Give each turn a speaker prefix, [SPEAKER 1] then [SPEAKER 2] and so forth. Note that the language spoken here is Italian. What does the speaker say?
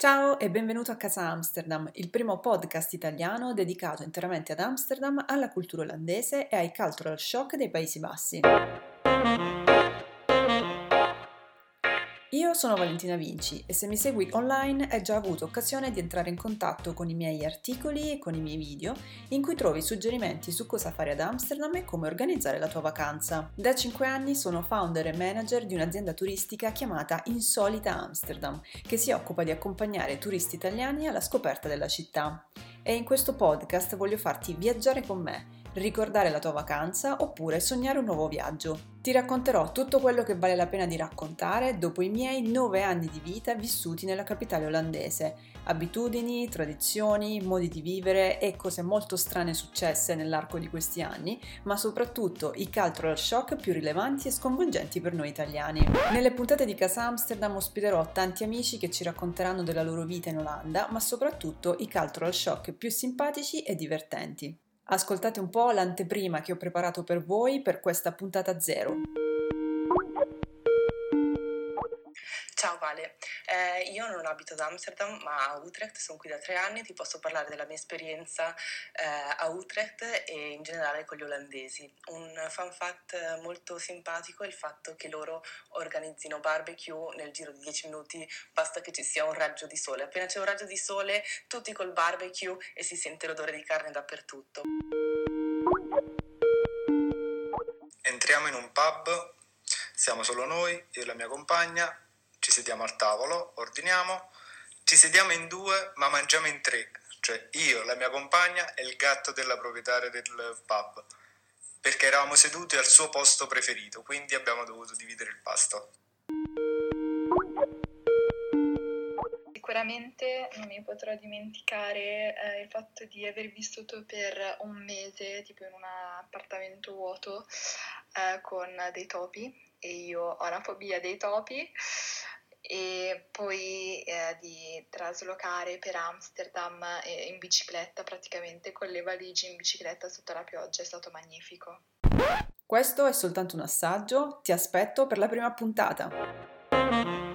[SPEAKER 1] Ciao e benvenuto a Casa Amsterdam, il primo podcast italiano dedicato interamente ad Amsterdam, alla cultura olandese e ai cultural shock dei Paesi Bassi. Io sono Valentina Vinci e se mi segui online hai già avuto occasione di entrare in contatto con i miei articoli e con i miei video in cui trovi suggerimenti su cosa fare ad Amsterdam e come organizzare la tua vacanza. Da 5 anni sono founder e manager di un'azienda turistica chiamata Insolita Amsterdam che si occupa di accompagnare turisti italiani alla scoperta della città. E in questo podcast voglio farti viaggiare con me ricordare la tua vacanza oppure sognare un nuovo viaggio. Ti racconterò tutto quello che vale la pena di raccontare dopo i miei nove anni di vita vissuti nella capitale olandese. Abitudini, tradizioni, modi di vivere e cose molto strane successe nell'arco di questi anni, ma soprattutto i cultural shock più rilevanti e sconvolgenti per noi italiani. Nelle puntate di Casa Amsterdam ospiterò tanti amici che ci racconteranno della loro vita in Olanda, ma soprattutto i cultural shock più simpatici e divertenti. Ascoltate un po' l'anteprima che ho preparato per voi per questa puntata zero.
[SPEAKER 2] Ciao Vale, eh, io non abito ad Amsterdam ma a Utrecht, sono qui da tre anni, ti posso parlare della mia esperienza eh, a Utrecht e in generale con gli olandesi. Un fun fact molto simpatico è il fatto che loro organizzino barbecue nel giro di 10 minuti, basta che ci sia un raggio di sole. Appena c'è un raggio di sole, tutti col barbecue e si sente l'odore di carne dappertutto.
[SPEAKER 3] Entriamo in un pub, siamo solo noi, io e la mia compagna ci sediamo al tavolo, ordiniamo, ci sediamo in due ma mangiamo in tre, cioè io, la mia compagna e il gatto della proprietaria del pub, perché eravamo seduti al suo posto preferito, quindi abbiamo dovuto dividere il pasto.
[SPEAKER 4] Sicuramente non mi potrò dimenticare eh, il fatto di aver vissuto per un mese tipo in un appartamento vuoto eh, con dei topi e io ho la fobia dei topi e poi eh, di traslocare per Amsterdam eh, in bicicletta praticamente con le valigie in bicicletta sotto la pioggia è stato magnifico.
[SPEAKER 1] Questo è soltanto un assaggio, ti aspetto per la prima puntata.